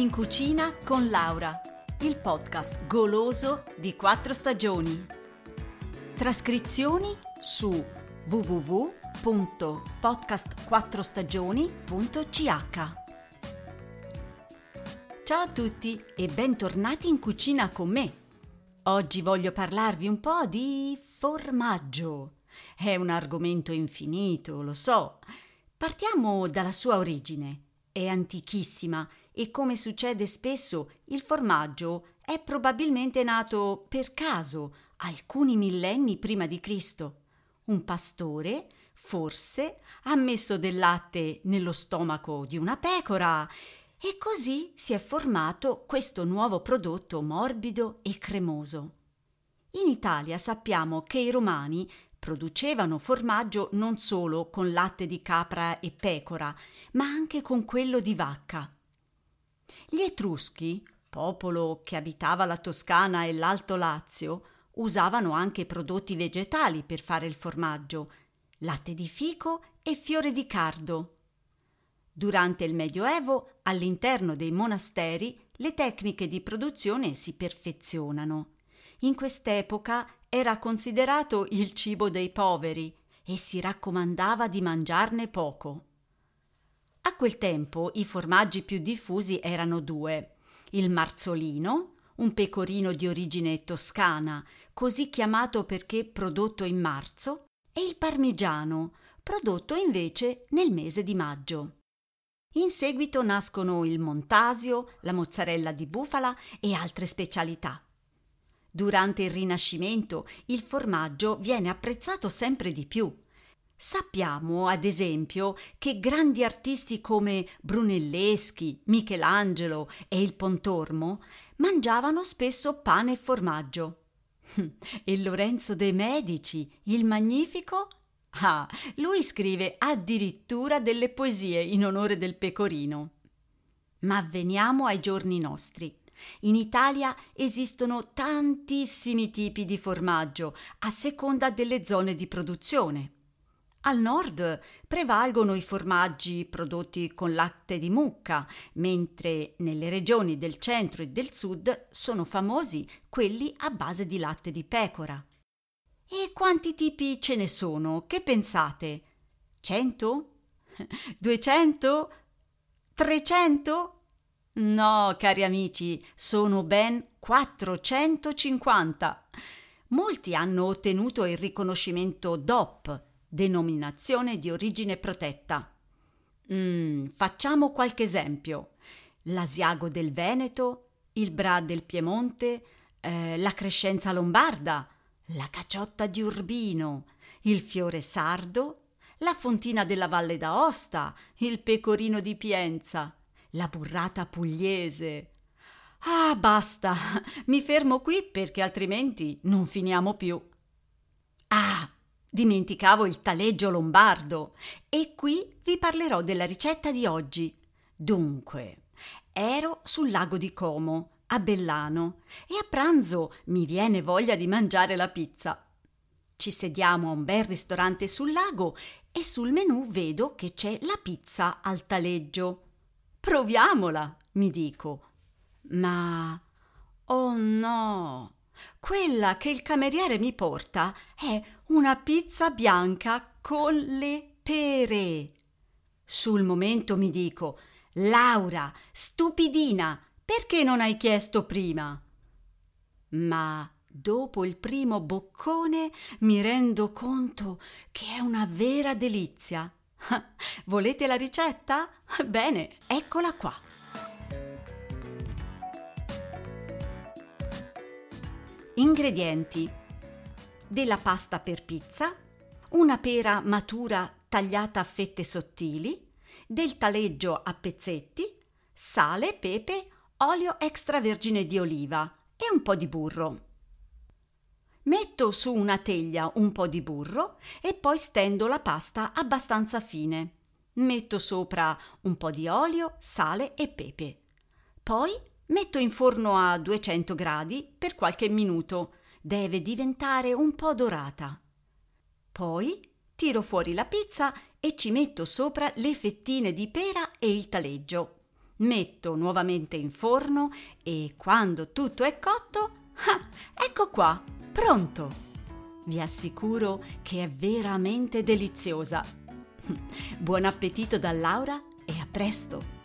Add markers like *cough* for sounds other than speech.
In cucina con Laura, il podcast goloso di quattro stagioni. Trascrizioni su www.podcastquattrostagioni.ch. Ciao a tutti e bentornati in cucina con me. Oggi voglio parlarvi un po' di formaggio. È un argomento infinito, lo so. Partiamo dalla sua origine. È antichissima e come succede spesso il formaggio è probabilmente nato per caso alcuni millenni prima di Cristo. Un pastore, forse, ha messo del latte nello stomaco di una pecora e così si è formato questo nuovo prodotto morbido e cremoso. In Italia sappiamo che i romani producevano formaggio non solo con latte di capra e pecora, ma anche con quello di vacca. Gli Etruschi, popolo che abitava la Toscana e l'Alto Lazio, usavano anche prodotti vegetali per fare il formaggio, latte di fico e fiore di cardo. Durante il Medioevo, all'interno dei monasteri, le tecniche di produzione si perfezionano. In quest'epoca era considerato il cibo dei poveri e si raccomandava di mangiarne poco. A quel tempo i formaggi più diffusi erano due: il marzolino, un pecorino di origine toscana, così chiamato perché prodotto in marzo, e il parmigiano, prodotto invece nel mese di maggio. In seguito nascono il montasio, la mozzarella di bufala e altre specialità. Durante il Rinascimento il formaggio viene apprezzato sempre di più. Sappiamo, ad esempio, che grandi artisti come Brunelleschi, Michelangelo e il Pontormo mangiavano spesso pane e formaggio. *laughs* E Lorenzo de' Medici, il Magnifico? Ah, lui scrive addirittura delle poesie in onore del pecorino. Ma veniamo ai giorni nostri. In Italia esistono tantissimi tipi di formaggio a seconda delle zone di produzione. Al nord prevalgono i formaggi prodotti con latte di mucca, mentre nelle regioni del centro e del sud sono famosi quelli a base di latte di pecora. E quanti tipi ce ne sono? Che pensate? Cento? *laughs* Duecento? Trecento? No, cari amici, sono ben 450. Molti hanno ottenuto il riconoscimento DOP, denominazione di origine protetta. Mm, facciamo qualche esempio. L'Asiago del Veneto, il Bra del Piemonte, eh, la Crescenza Lombarda, la Caciotta di Urbino, il Fiore Sardo, la Fontina della Valle d'Aosta, il Pecorino di Pienza, la burrata pugliese. Ah, basta, *laughs* mi fermo qui perché altrimenti non finiamo più. Dimenticavo il taleggio lombardo e qui vi parlerò della ricetta di oggi. Dunque, ero sul lago di Como, a Bellano, e a pranzo mi viene voglia di mangiare la pizza. Ci sediamo a un bel ristorante sul lago e sul menù vedo che c'è la pizza al taleggio. Proviamola, mi dico. Ma oh no! Quella che il cameriere mi porta è una pizza bianca con le pere. Sul momento mi dico: Laura, stupidina, perché non hai chiesto prima? Ma dopo il primo boccone mi rendo conto che è una vera delizia. *laughs* Volete la ricetta? Bene, eccola qua. Ingredienti: della pasta per pizza, una pera matura tagliata a fette sottili, del taleggio a pezzetti, sale, pepe, olio extravergine di oliva e un po' di burro. Metto su una teglia un po' di burro e poi stendo la pasta abbastanza fine. Metto sopra un po' di olio, sale e pepe. Poi Metto in forno a 200 gradi per qualche minuto. Deve diventare un po' dorata. Poi tiro fuori la pizza e ci metto sopra le fettine di pera e il taleggio. Metto nuovamente in forno e quando tutto è cotto, ah, ecco qua, pronto! Vi assicuro che è veramente deliziosa. *laughs* Buon appetito da Laura e a presto!